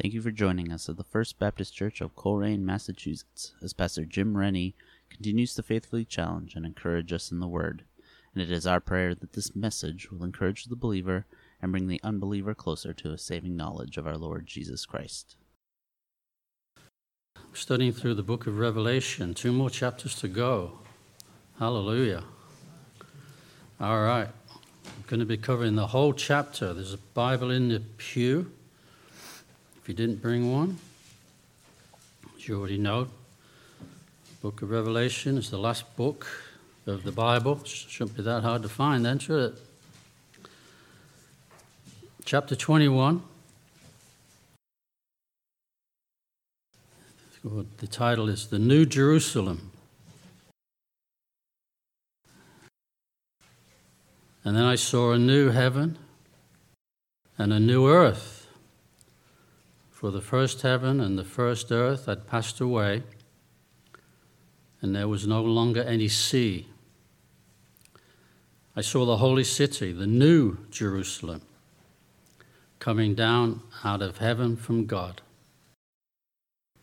Thank you for joining us at the First Baptist Church of Colrain, Massachusetts, as Pastor Jim Rennie continues to faithfully challenge and encourage us in the Word. And it is our prayer that this message will encourage the believer and bring the unbeliever closer to a saving knowledge of our Lord Jesus Christ. Studying through the book of Revelation, two more chapters to go. Hallelujah. All right. I'm going to be covering the whole chapter. There's a Bible in the pew. If you didn't bring one, as you already know, book of Revelation is the last book of the Bible. Shouldn't be that hard to find then, should it? Chapter 21. The title is The New Jerusalem. And then I saw a new heaven and a new earth. For the first heaven and the first earth had passed away, and there was no longer any sea. I saw the holy city, the new Jerusalem, coming down out of heaven from God,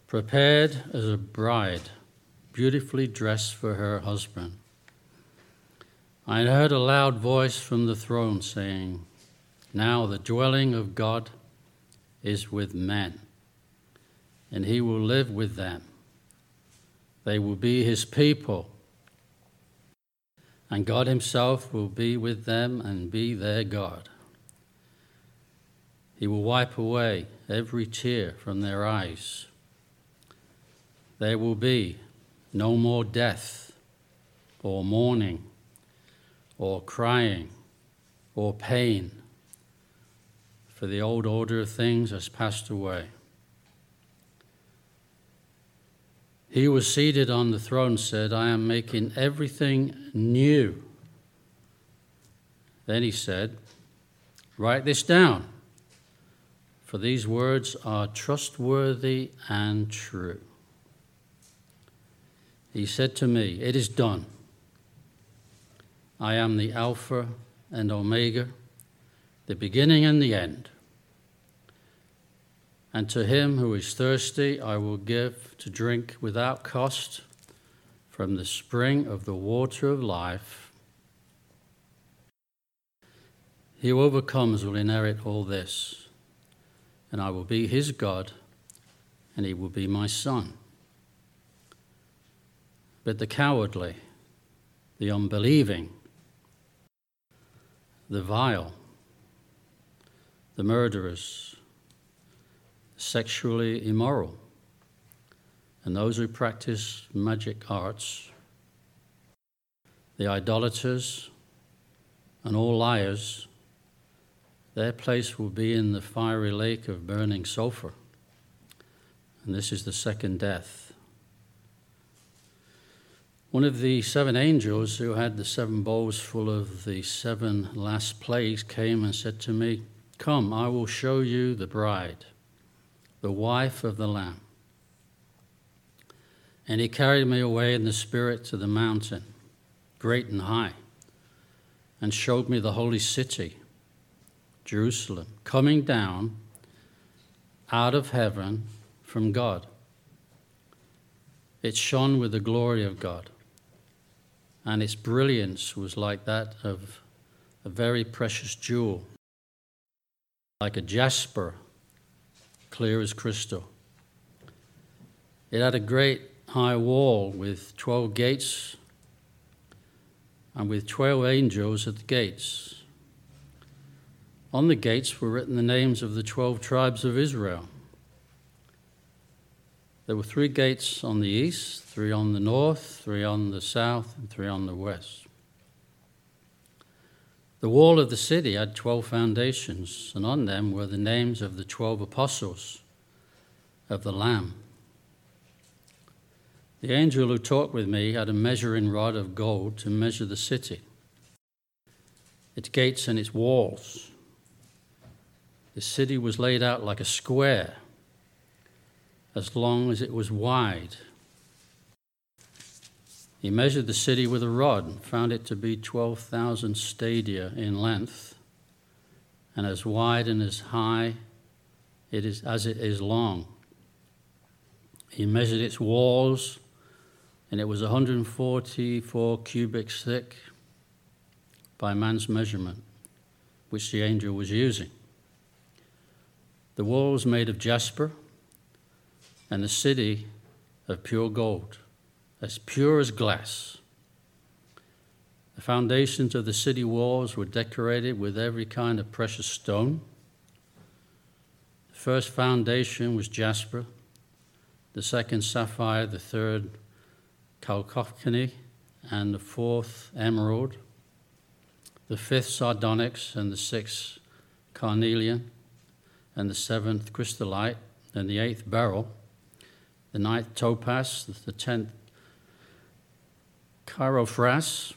prepared as a bride, beautifully dressed for her husband. I heard a loud voice from the throne saying, Now the dwelling of God is with men, and he will live with them. They will be his people, and God himself will be with them and be their God. He will wipe away every tear from their eyes. There will be no more death or mourning or crying or pain, for the old order of things has passed away. He was seated on the throne said, I am making everything new. Then he said, Write this down, for these words are trustworthy and true. He said to me, It is done. I am the Alpha and Omega, the beginning and the end. And to him who is thirsty, I will give to drink without cost from the spring of the water of life. He who overcomes will inherit all this, and I will be his God, and he will be my son. But the cowardly, the unbelieving, the vile, the murderers, sexually immoral, and those who practice magic arts, the idolaters, and all liars, their place will be in the fiery lake of burning sulfur. And this is the second death. One of the seven angels who had the seven bowls full of the seven last plagues came and said to me, Come, I will show you the bride, the wife of the Lamb. And he carried me away in the Spirit to the mountain, great and high, and showed me the holy city, Jerusalem, coming down out of heaven from God. It shone with the glory of God and its brilliance was like that of a very precious jewel, like a jasper, clear as crystal. It had a great high wall with 12 gates and with 12 angels at the gates. On the gates were written the names of the 12 tribes of Israel. There were three gates on the east, three on the north, three on the south, and three on the west. The wall of the city had 12 foundations, and on them were the names of the 12 apostles of the Lamb. The angel who talked with me had a measuring rod of gold to measure the city, its gates and its walls. The city was laid out like a square as long as it was wide. He measured the city with a rod found it to be 12,000 stadia in length and as wide and as high it is as it is long. He measured its walls, and it was 144 cubits thick by man's measurement, which the angel was using. The walls made of jasper, and the city of pure gold, as pure as glass. The foundations of the city walls were decorated with every kind of precious stone. The first foundation was jasper, the second sapphire, the third chalcedony, and the fourth emerald, the fifth sardonyx, and the sixth carnelian, and the seventh chrysolite, and the eighth beryl, the ninth topaz, the tenth chrysoprase,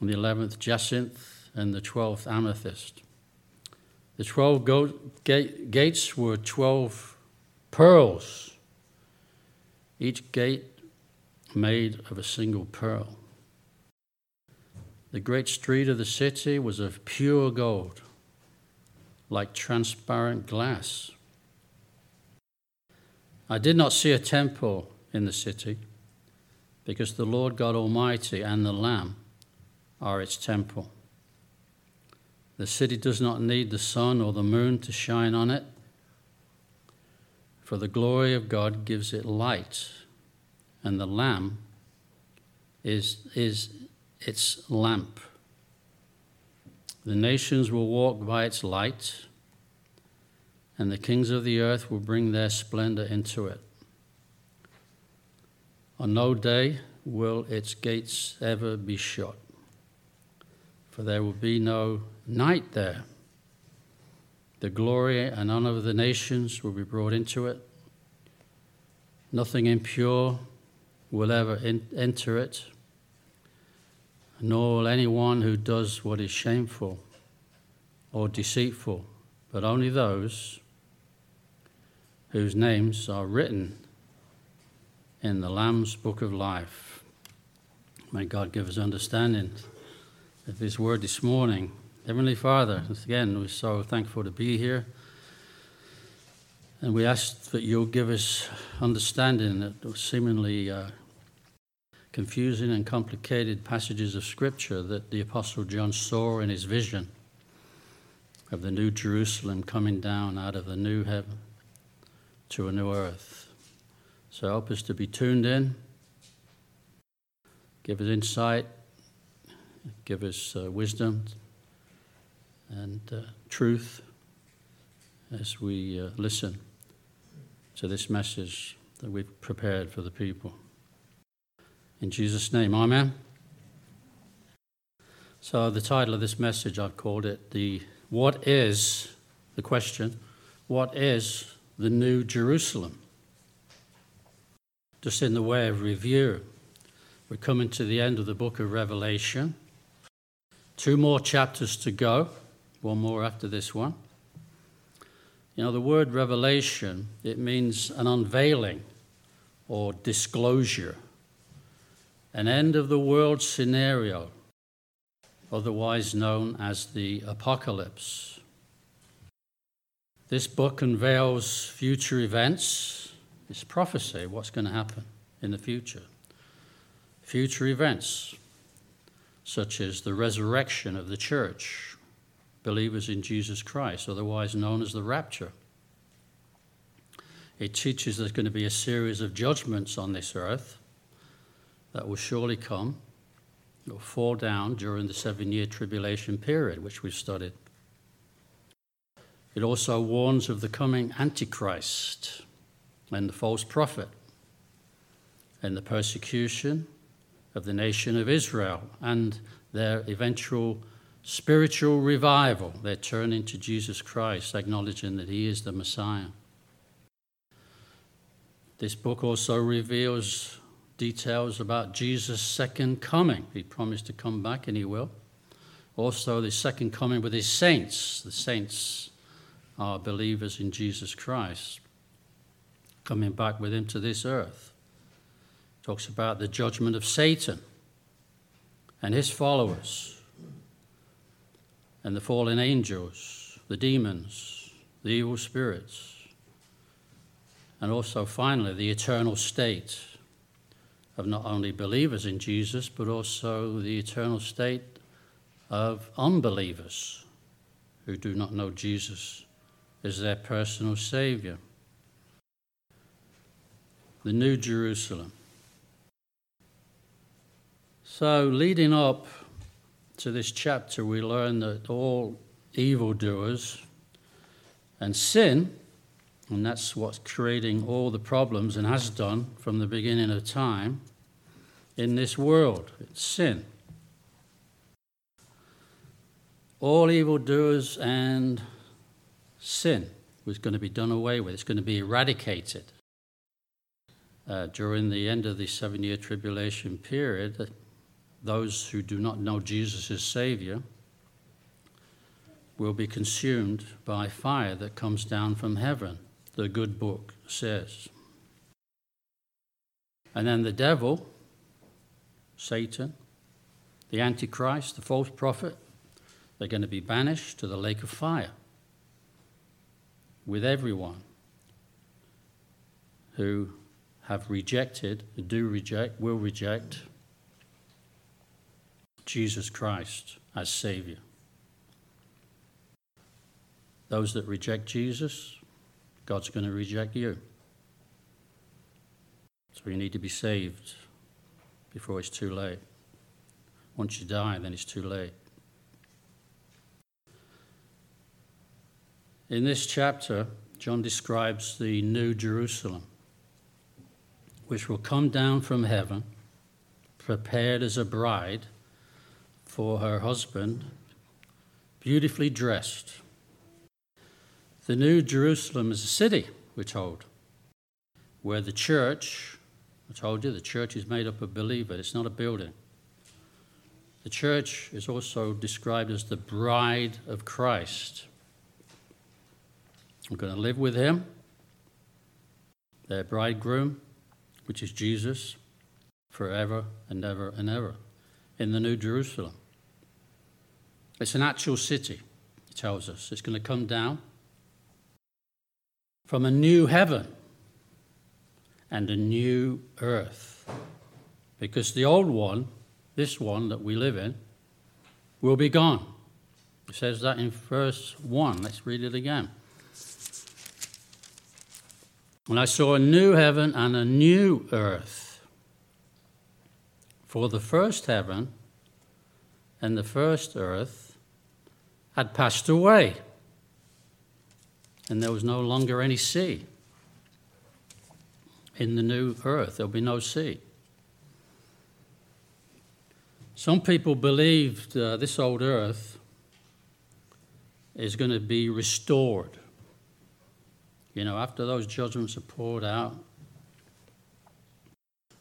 and the eleventh jacinth, and the twelfth amethyst. The twelve go- gate- gates were twelve pearls, each gate made of a single pearl. The great street of the city was of pure gold, like transparent glass. I did not see a temple in the city, because the Lord God Almighty and the Lamb are its temple. The city does not need the sun or the moon to shine on it, for the glory of God gives it light, and the Lamb is, is its lamp. The nations will walk by its light, and the kings of the earth will bring their splendor into it. On no day will its gates ever be shut for there will be no night there. The glory and honor of the nations will be brought into it. Nothing impure will ever in- enter it, nor will anyone who does what is shameful or deceitful, but only those whose names are written in the Lamb's book of life. May God give us understanding of His Word this morning. Heavenly Father, again, we're so thankful to be here. And we ask that you'll give us understanding that seemingly uh, confusing and complicated passages of Scripture that the Apostle John saw in his vision of the new Jerusalem coming down out of the new heaven to a new earth. So help us to be tuned in, give us insight give us uh, wisdom and uh, truth as we uh, listen to this message that we've prepared for the people. In Jesus' name, Amen. So, the title of this message, I've called it the What is the question, What is the New Jerusalem? Just in the way of review, we're coming to the end of the book of Revelation. Two more chapters to go, one more after this one. You know, the word revelation, it means an unveiling or disclosure, an end of the world scenario, otherwise known as the apocalypse. This book unveils future events, it's prophecy, what's going to happen in the future. Future events, such as the resurrection of the church, believers in Jesus Christ, otherwise known as the rapture. It teaches there's going to be a series of judgments on this earth that will surely come, or fall down during the seven year tribulation period, which we've studied. It also warns of the coming Antichrist and the false prophet and the persecution of the nation of Israel and their eventual spiritual revival, their turning to Jesus Christ, acknowledging that He is the Messiah. This book also reveals details about Jesus' second coming. He promised to come back, and He will. Also, the second coming with His saints. The saints are believers in Jesus Christ, coming back with Him to this earth talks about the judgment of Satan and his followers and the fallen angels, the demons, the evil spirits, and also, finally, the eternal state of not only believers in Jesus, but also the eternal state of unbelievers who do not know Jesus as their personal Savior. The New Jerusalem. So, leading up to this chapter, we learn that all evildoers and sin, and that's what's creating all the problems and has done from the beginning of time in this world it's sin. All evildoers and sin was going to be done away with, it's going to be eradicated. Uh, during the end of the seven year tribulation period, those who do not know Jesus as Savior will be consumed by fire that comes down from heaven, the good book says. And then the devil, Satan, the Antichrist, the false prophet, they're going to be banished to the lake of fire with everyone who have rejected, do reject, will reject Jesus Christ as Savior. Those that reject Jesus, God's going to reject you. So you need to be saved before it's too late. Once you die, then it's too late. In this chapter, John describes the New Jerusalem, which will come down from heaven, prepared as a bride for her husband, beautifully dressed. The New Jerusalem is a city, we're told, where the church, I told you, the church is made up of believers, it's not a building. The church is also described as the bride of Christ. We're going to live with him, their bridegroom, which is Jesus, forever and ever and ever, in the New Jerusalem. It's an actual city, he tells us. It's going to come down from a new heaven and a new earth. Because the old one, this one that we live in, will be gone. It says that in verse 1. Let's read it again. And I saw a new heaven and a new earth. For the first heaven and the first earth had passed away, and there was no longer any sea. In the new earth, there'll be no sea. Some people believed uh, this old earth is going to be restored. You know, after those judgments are poured out,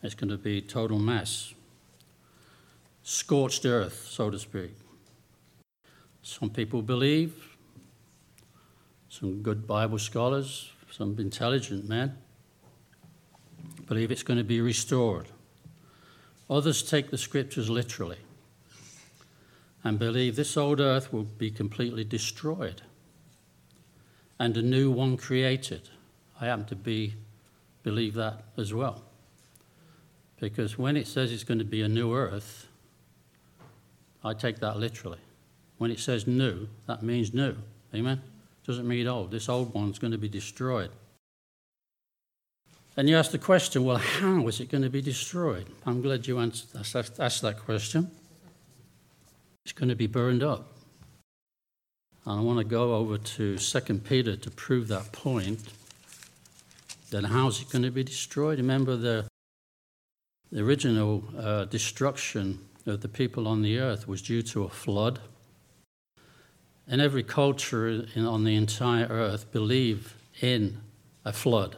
it's going to be total mess. Scorched earth, so to speak. Some people believe, some good Bible scholars, some intelligent men, believe it's going to be restored. Others take the scriptures literally and believe this old earth will be completely destroyed and a new one created. I happen to be believe that as well. Because when it says it's going to be a new earth, I take that literally. When it says new, that means new. Amen? Doesn't mean old. This old one's going to be destroyed. And you ask the question, well, how is it going to be destroyed? I'm glad you asked that question. It's going to be burned up. And I want to go over to 2 Peter to prove that point. Then how's it going to be destroyed? Remember the, the original uh, destruction of the people on the earth was due to a flood and every culture in, on the entire earth believe in a flood.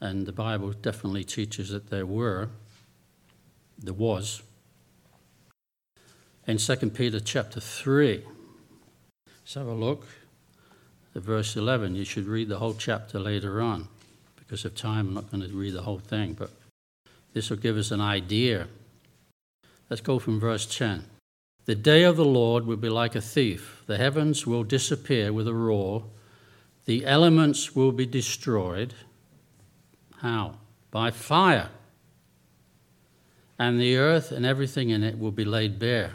And the Bible definitely teaches that there were, there was. In 2 Peter chapter 3, let's have a look at verse 11. You should read the whole chapter later on. Because of time, I'm not going to read the whole thing, but this will give us an idea. Let's go from verse 10. The day of the Lord will be like a thief. The heavens will disappear with a roar, The elements will be destroyed. How? By fire. And the earth and everything in it will be laid bare.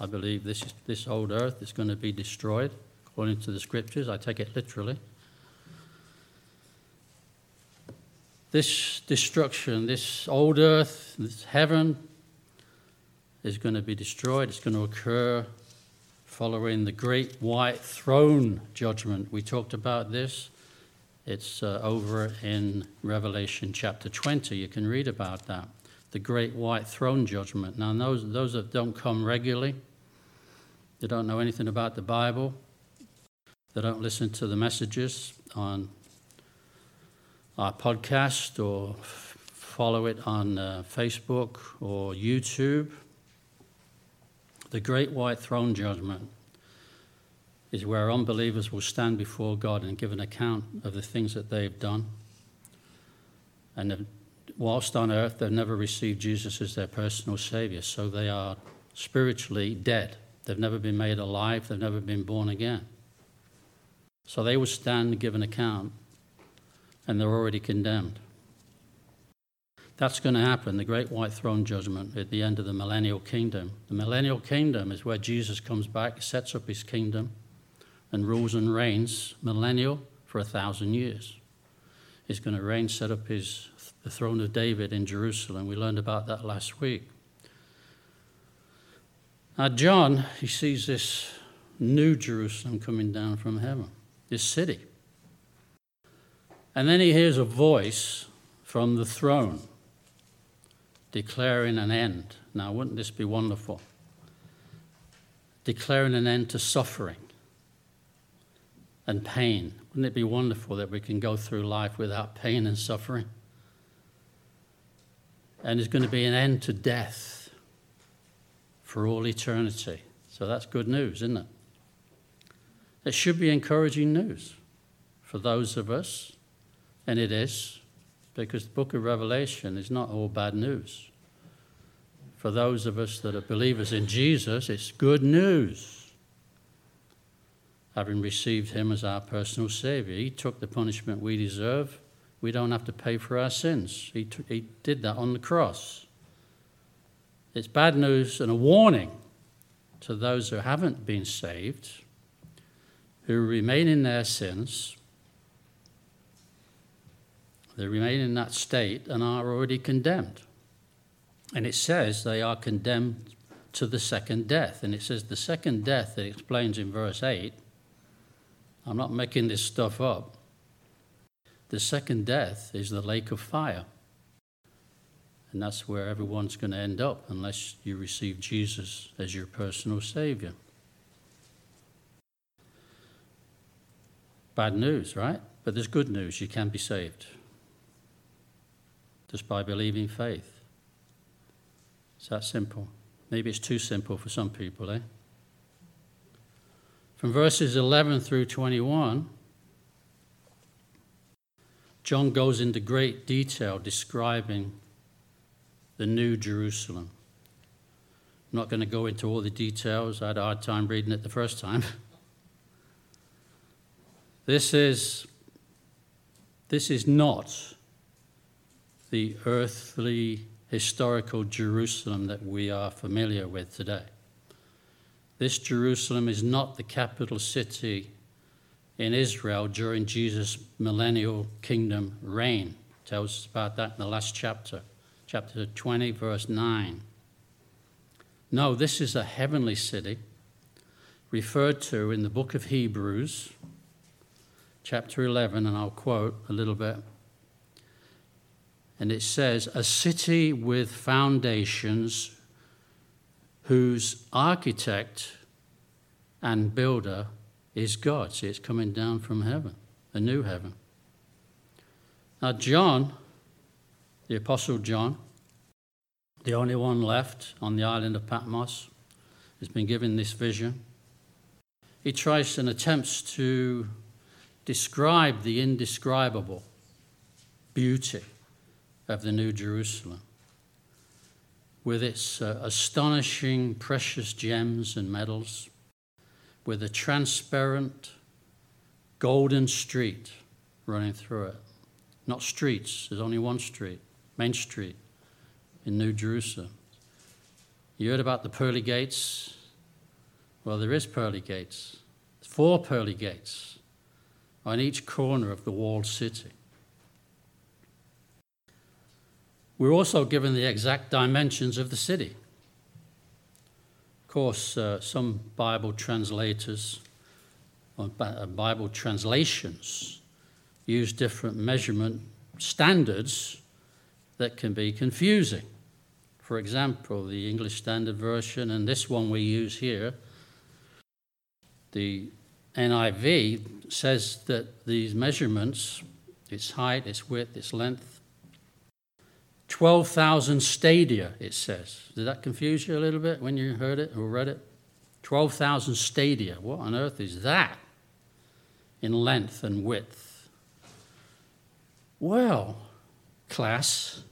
I believe this, is, this old earth is going to be destroyed according to the scriptures. I take it literally. This destruction, this old earth, this heaven, is going to be destroyed. It's going to occur following the great white throne judgment. We talked about this. It's uh, over in Revelation chapter 20. You can read about that. The great white throne judgment. Now, those, those that don't come regularly, they don't know anything about the Bible, they don't listen to the messages on our podcast or follow it on uh, Facebook or YouTube. The Great White Throne Judgment is where unbelievers will stand before God and give an account of the things that they've done. And whilst on earth, they've never received Jesus as their personal Savior, so they are spiritually dead. They've never been made alive, they've never been born again. So they will stand and give an account and they're already condemned. That's going to happen, the great white throne judgment at the end of the millennial kingdom. The millennial kingdom is where Jesus comes back, sets up his kingdom, and rules and reigns millennial for a thousand years. He's going to reign, set up his the throne of David in Jerusalem. We learned about that last week. Now, John, he sees this new Jerusalem coming down from heaven, this city. And then he hears a voice from the throne declaring an end. Now, wouldn't this be wonderful? Declaring an end to suffering and pain. Wouldn't it be wonderful that we can go through life without pain and suffering? And there's going to be an end to death for all eternity. So that's good news, isn't it? It should be encouraging news for those of us and it is, because the book of Revelation is not all bad news. For those of us that are believers in Jesus, it's good news. Having received him as our personal Savior, he took the punishment we deserve. We don't have to pay for our sins. He, t- he did that on the cross. It's bad news and a warning to those who haven't been saved, who remain in their sins, they remain in that state and are already condemned. And it says they are condemned to the second death. And it says the second death, it explains in verse 8. I'm not making this stuff up. The second death is the lake of fire. And that's where everyone's going to end up unless you receive Jesus as your personal Savior. Bad news, right? But there's good news. You can be saved just by believing faith. It's that simple. Maybe it's too simple for some people, eh? From verses 11 through 21, John goes into great detail describing the new Jerusalem. I'm not going to go into all the details. I had a hard time reading it the first time. this is this is not the earthly historical Jerusalem that we are familiar with today. This Jerusalem is not the capital city in Israel during Jesus' millennial kingdom reign. Tells us about that in the last chapter, chapter 20, verse 9. No, this is a heavenly city referred to in the book of Hebrews, chapter 11, and I'll quote a little bit and it says, A city with foundations whose architect and builder is God. See, it's coming down from heaven, a new heaven. Now, John, the Apostle John, the only one left on the island of Patmos, has been given this vision. He tries and attempts to describe the indescribable beauty of the New Jerusalem with its uh, astonishing precious gems and metals, with a transparent golden street running through it. Not streets, there's only one street, Main Street in New Jerusalem. You heard about the pearly gates? Well, there is pearly gates. Four pearly gates on each corner of the walled city. We're also given the exact dimensions of the city. Course, uh, some Bible translators or uh, Bible translations use different measurement standards that can be confusing. For example, the English Standard Version and this one we use here, the NIV says that these measurements, its height, its width, its length, 12,000 stadia, it says. Did that confuse you a little bit when you heard it or read it? 12,000 stadia. What on earth is that in length and width? Well, class,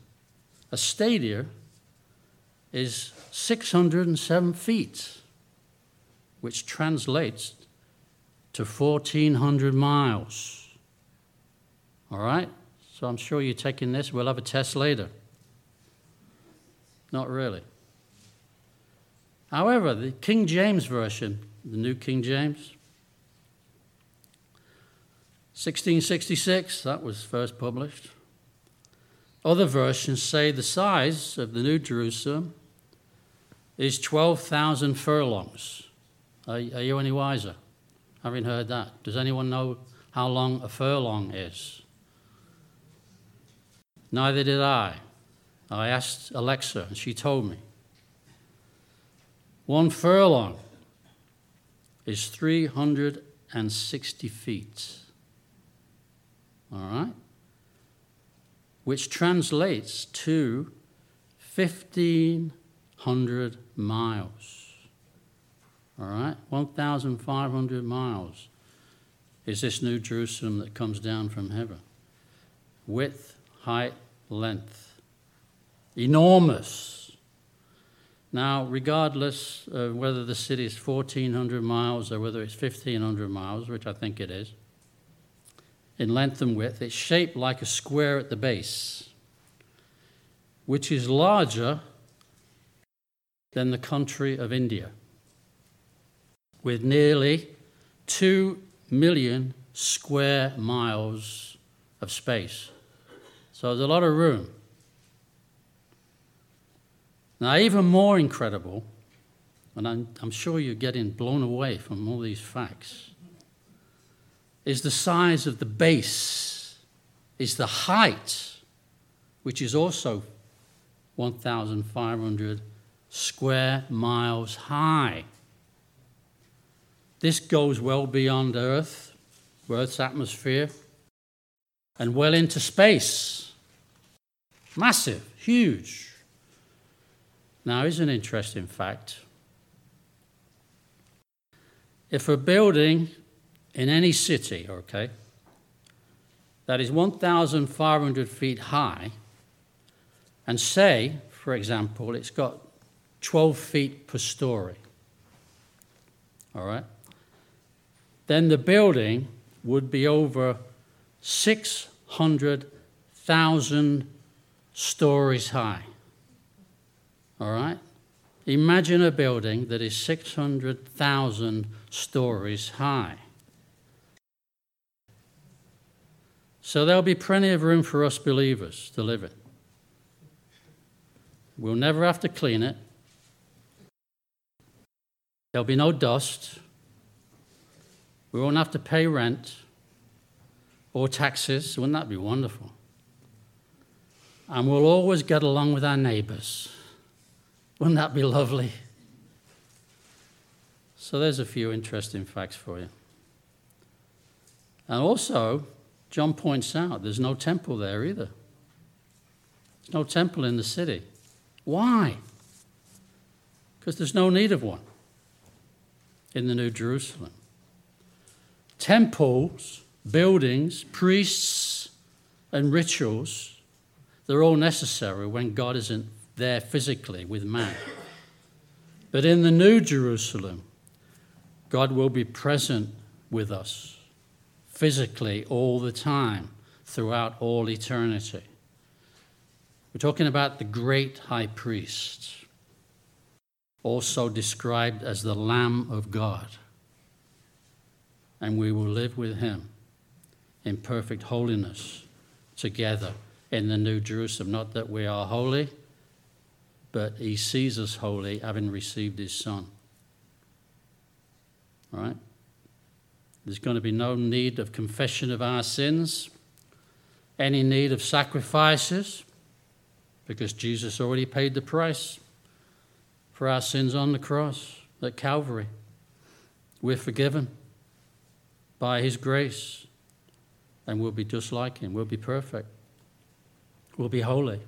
a stadia is 607 feet, which translates to 1,400 miles. All right? So I'm sure you're taking this. We'll have a test later. Not really. However, the King James Version, the New King James, 1666, that was first published. Other versions say the size of the New Jerusalem is 12,000 furlongs. Are, are, you any wiser? Having heard that, does anyone know how long a furlong is? Neither did I. I asked Alexa, and she told me. One furlong is 360 feet. All right? Which translates to 1,500 miles. All right? 1,500 miles is this new Jerusalem that comes down from heaven. Width, height, length enormous. Now, regardless of whether the city is 1,400 miles or whether it's 1,500 miles, which I think it is, in length and width, it's shaped like a square at the base, which is larger than the country of India, with nearly 2 million square miles of space. So there's a lot of room. Now, even more incredible, and I'm, I'm sure you're getting blown away from all these facts, is the size of the base, is the height, which is also 1,500 square miles high. This goes well beyond Earth, Earth's atmosphere, and well into space. Massive, huge. Now, here's an interesting fact. If a building in any city, okay, that is 1,500 feet high, and say, for example, it's got 12 feet per story, all right, then the building would be over 600,000 stories high. All right? Imagine a building that is 600,000 stories high. So there'll be plenty of room for us believers to live in. We'll never have to clean it. There'll be no dust. We won't have to pay rent or taxes. Wouldn't that be wonderful? And we'll always get along with our neighbors. Wouldn't that be lovely? So there's a few interesting facts for you. And also, John points out there's no temple there either. There's no temple in the city. Why? Because there's no need of one in the New Jerusalem. Temples, buildings, priests, and rituals, they're all necessary when God isn't there physically with man. But in the New Jerusalem, God will be present with us physically all the time throughout all eternity. We're talking about the great high priest, also described as the Lamb of God. And we will live with him in perfect holiness together in the New Jerusalem. Not that we are holy, but he sees us holy, having received his Son. Right? There's going to be no need of confession of our sins, any need of sacrifices, because Jesus already paid the price for our sins on the cross at Calvary. We're forgiven by His grace, and we'll be just like Him. We'll be perfect. We'll be holy.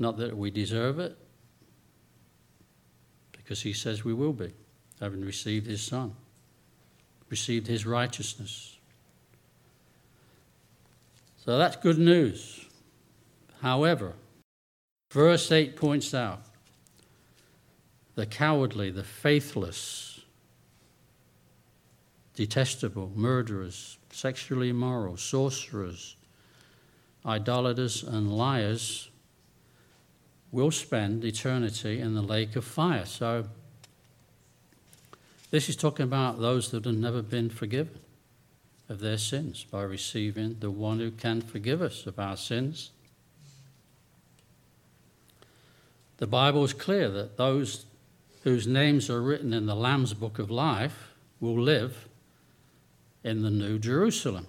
Not that we deserve it, because He says we will be, having received His Son, received His righteousness. So that's good news. However, verse 8 points out the cowardly, the faithless, detestable, murderers, sexually immoral, sorcerers, idolaters, and liars will spend eternity in the lake of fire. So, this is talking about those that have never been forgiven of their sins by receiving the one who can forgive us of our sins The Bible is clear that those whose names are written in the Lamb's book of life will live in the New Jerusalem.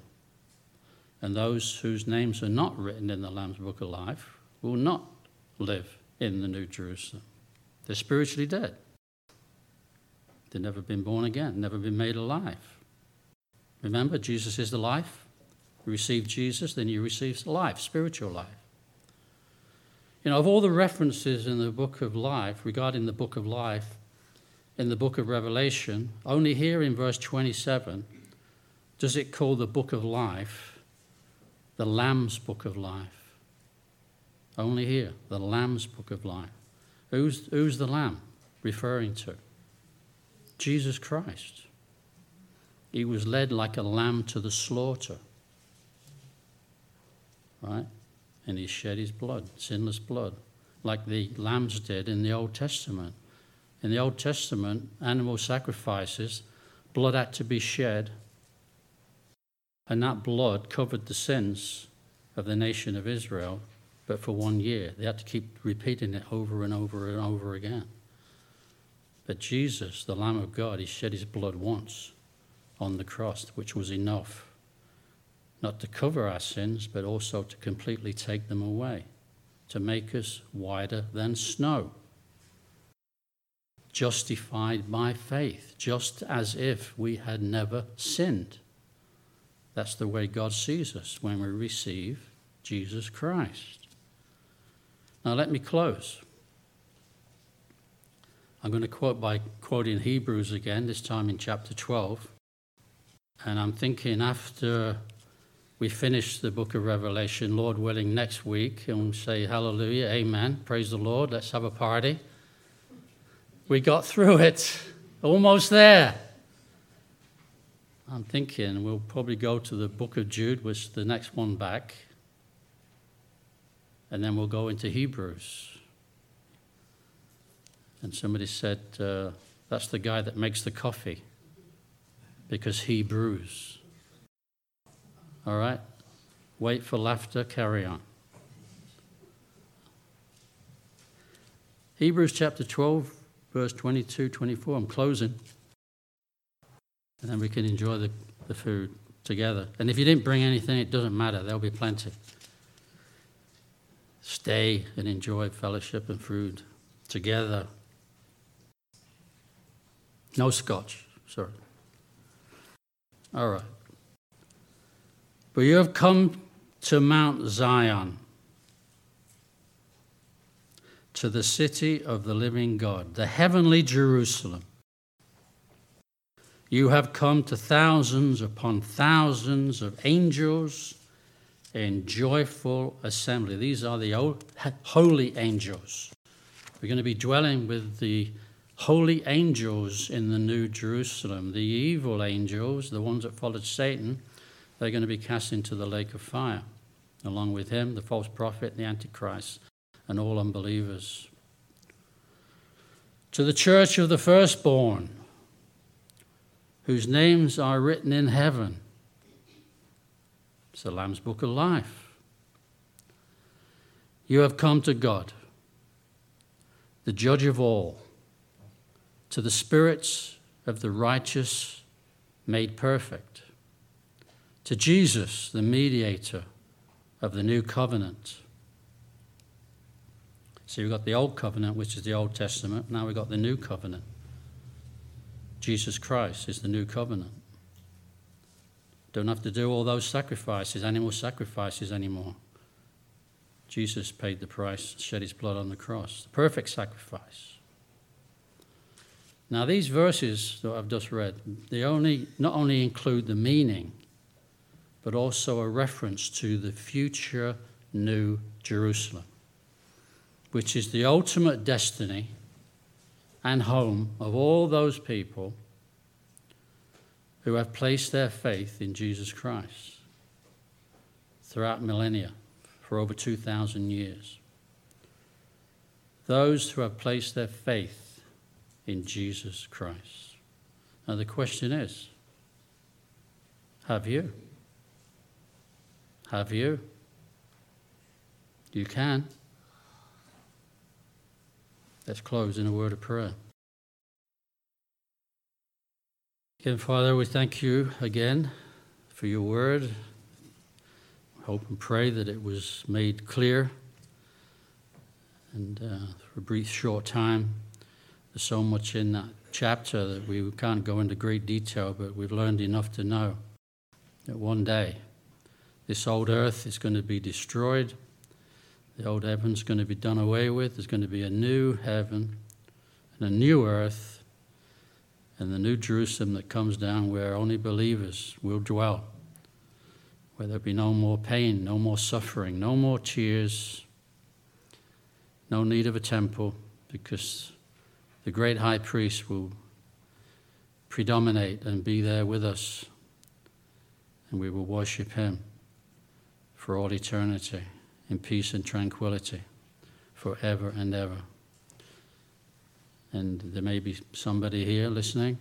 And those whose names are not written in the Lamb's book of life will not live in the New Jerusalem. They're spiritually dead. They've never been born again, never been made alive. Remember, Jesus is the life. You receive Jesus, then you receive life, spiritual life. You know, of all the references in the book of life, regarding the book of life, in the book of Revelation, only here in verse 27 does it call the book of life the Lamb's book of life. Only here, the Lamb's book of life. Who's, who's the Lamb referring to? Jesus Christ. He was led like a lamb to the slaughter. Right? and he shed his blood, sinless blood, like the lambs did in the Old Testament. In the Old Testament, animal sacrifices, blood had to be shed, and that blood covered the sins of the nation of Israel, but for one year. They had to keep repeating it over and over and over again. But Jesus, the Lamb of God, he shed his blood once on the cross, which was enough not to cover our sins, but also to completely take them away, to make us whiter than snow. Justified by faith, just as if we had never sinned. That's the way God sees us when we receive Jesus Christ. Now, let me close. I'm going to quote by quoting Hebrews again, this time in chapter 12. And I'm thinking after we finish the book of Revelation, Lord willing, next week, and we'll say hallelujah, amen, praise the Lord, let's have a party. We got through it, almost there. I'm thinking we'll probably go to the book of Jude, which is the next one back, and then we'll go into Hebrews. And somebody said, uh, that's the guy that makes the coffee because he brews. All right? Wait for laughter, carry on. Hebrews chapter 12, verse 22 24. I'm closing. And then we can enjoy the, the food together. And if you didn't bring anything, it doesn't matter, there'll be plenty. Stay and enjoy fellowship and food together. No scotch, sorry. All right. But you have come to Mount Zion, to the city of the living God, the heavenly Jerusalem. You have come to thousands upon thousands of angels in joyful assembly. These are the holy angels. We're going to be dwelling with the holy angels in the New Jerusalem. The evil angels, the ones that followed Satan, they're going to be cast into the lake of fire, along with him, the false prophet, the Antichrist, and all unbelievers. To the church of the firstborn, whose names are written in heaven. It's the Lamb's Book of Life. You have come to God, the judge of all, to the spirits of the righteous made perfect, to Jesus, the mediator of the new covenant. So we've got the Old Covenant, which is the Old Testament. Now we've got the New Covenant. Jesus Christ is the New Covenant. Don't have to do all those sacrifices, animal sacrifices anymore. Jesus paid the price, shed his blood on the cross, the perfect sacrifice. Now, these verses that I've just read, they only, not only include the meaning, but also a reference to the future New Jerusalem, which is the ultimate destiny and home of all those people who have placed their faith in Jesus Christ throughout millennia for over 2,000 years. Those who have placed their faith in Jesus Christ. Now, the question is have you? Have you? You can. Let's close in a word of prayer. Again, Father, we thank you again for your word. Hope and pray that it was made clear. And uh, for a brief, short time, there's so much in that chapter that we can't go into great detail, but we've learned enough to know that one day this old earth is going to be destroyed, the old heaven's going to be done away with, there's going to be a new heaven and a new earth and the new Jerusalem that comes down where only believers will dwell, where there'll be no more pain, no more suffering, no more tears, no need of a temple, because the great high priest will predominate and be there with us, and we will worship him for all eternity in peace and tranquility forever and ever. And there may be somebody here listening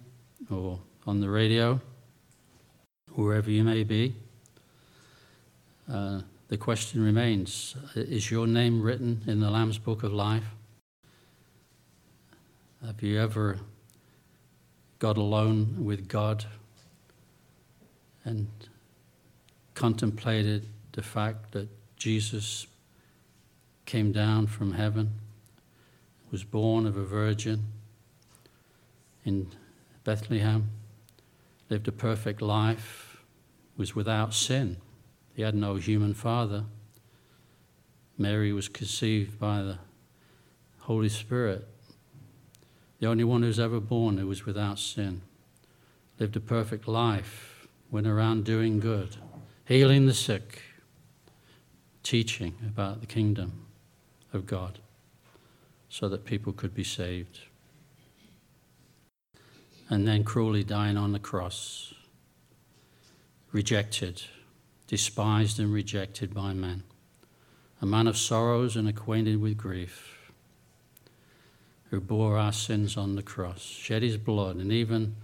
or on the radio, wherever you may be. Uh, the question remains Is your name written in the Lamb's Book of Life? Have you ever got alone with God and contemplated the fact that Jesus came down from heaven? Was born of a virgin in Bethlehem, lived a perfect life, was without sin. He had no human father. Mary was conceived by the Holy Spirit, the only one who's ever born who was without sin. Lived a perfect life, went around doing good, healing the sick, teaching about the kingdom of God so that people could be saved. And then cruelly dying on the cross, rejected, despised and rejected by men, a man of sorrows and acquainted with grief, who bore our sins on the cross, shed his blood, and even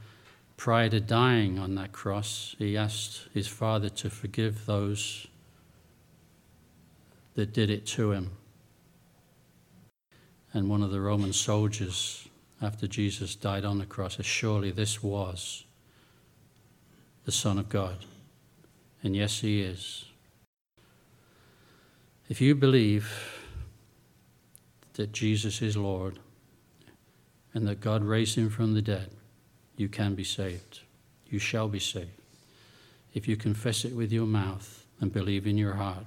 prior to dying on that cross, he asked his Father to forgive those that did it to him and one of the Roman soldiers, after Jesus died on the cross, said, Surely this was the Son of God. And yes, he is. If you believe that Jesus is Lord and that God raised him from the dead, you can be saved. You shall be saved. if you confess it with your mouth and believe in your heart.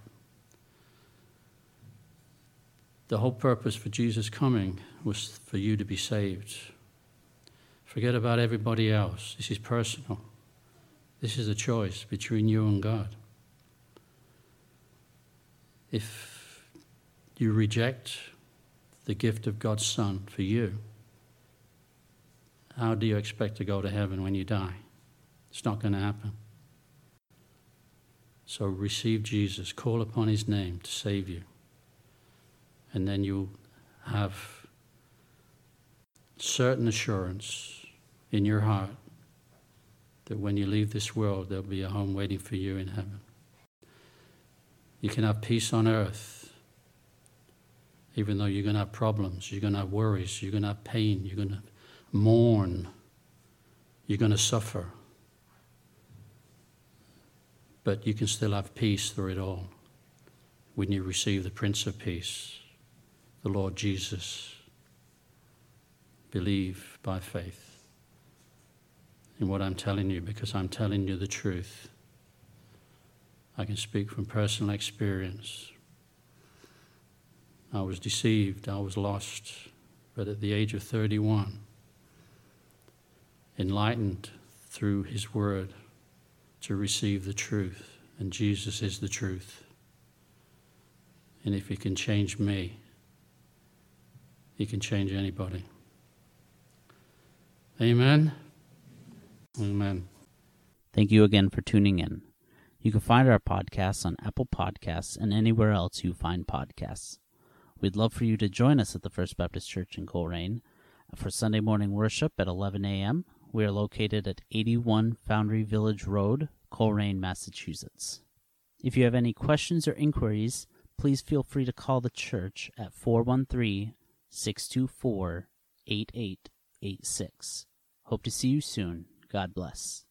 The whole purpose for Jesus coming was for you to be saved. Forget about everybody else. This is personal. This is a choice between you and God. If you reject the gift of God's Son for you, how do you expect to go to heaven when you die? It's not going to happen. So receive Jesus, call upon his name to save you. And then you'll have certain assurance in your heart that when you leave this world, there'll be a home waiting for you in heaven. You can have peace on earth, even though you're going to have problems, you're going to have worries, you're going to have pain, you're going to mourn, you're going to suffer. But you can still have peace through it all when you receive the Prince of Peace, the Lord Jesus. Believe by faith in what I'm telling you because I'm telling you the truth. I can speak from personal experience. I was deceived, I was lost, but at the age of 31, enlightened through His Word to receive the truth, and Jesus is the truth. And if He can change me, He can change anybody. Amen. Amen. Thank you again for tuning in. You can find our podcasts on Apple Podcasts and anywhere else you find podcasts. We'd love for you to join us at the First Baptist Church in Colrain for Sunday morning worship at 11 a.m. We are located at 81 Foundry Village Road, Colrain, Massachusetts. If you have any questions or inquiries, please feel free to call the church at 413 624 8886. Hope to see you soon. God bless.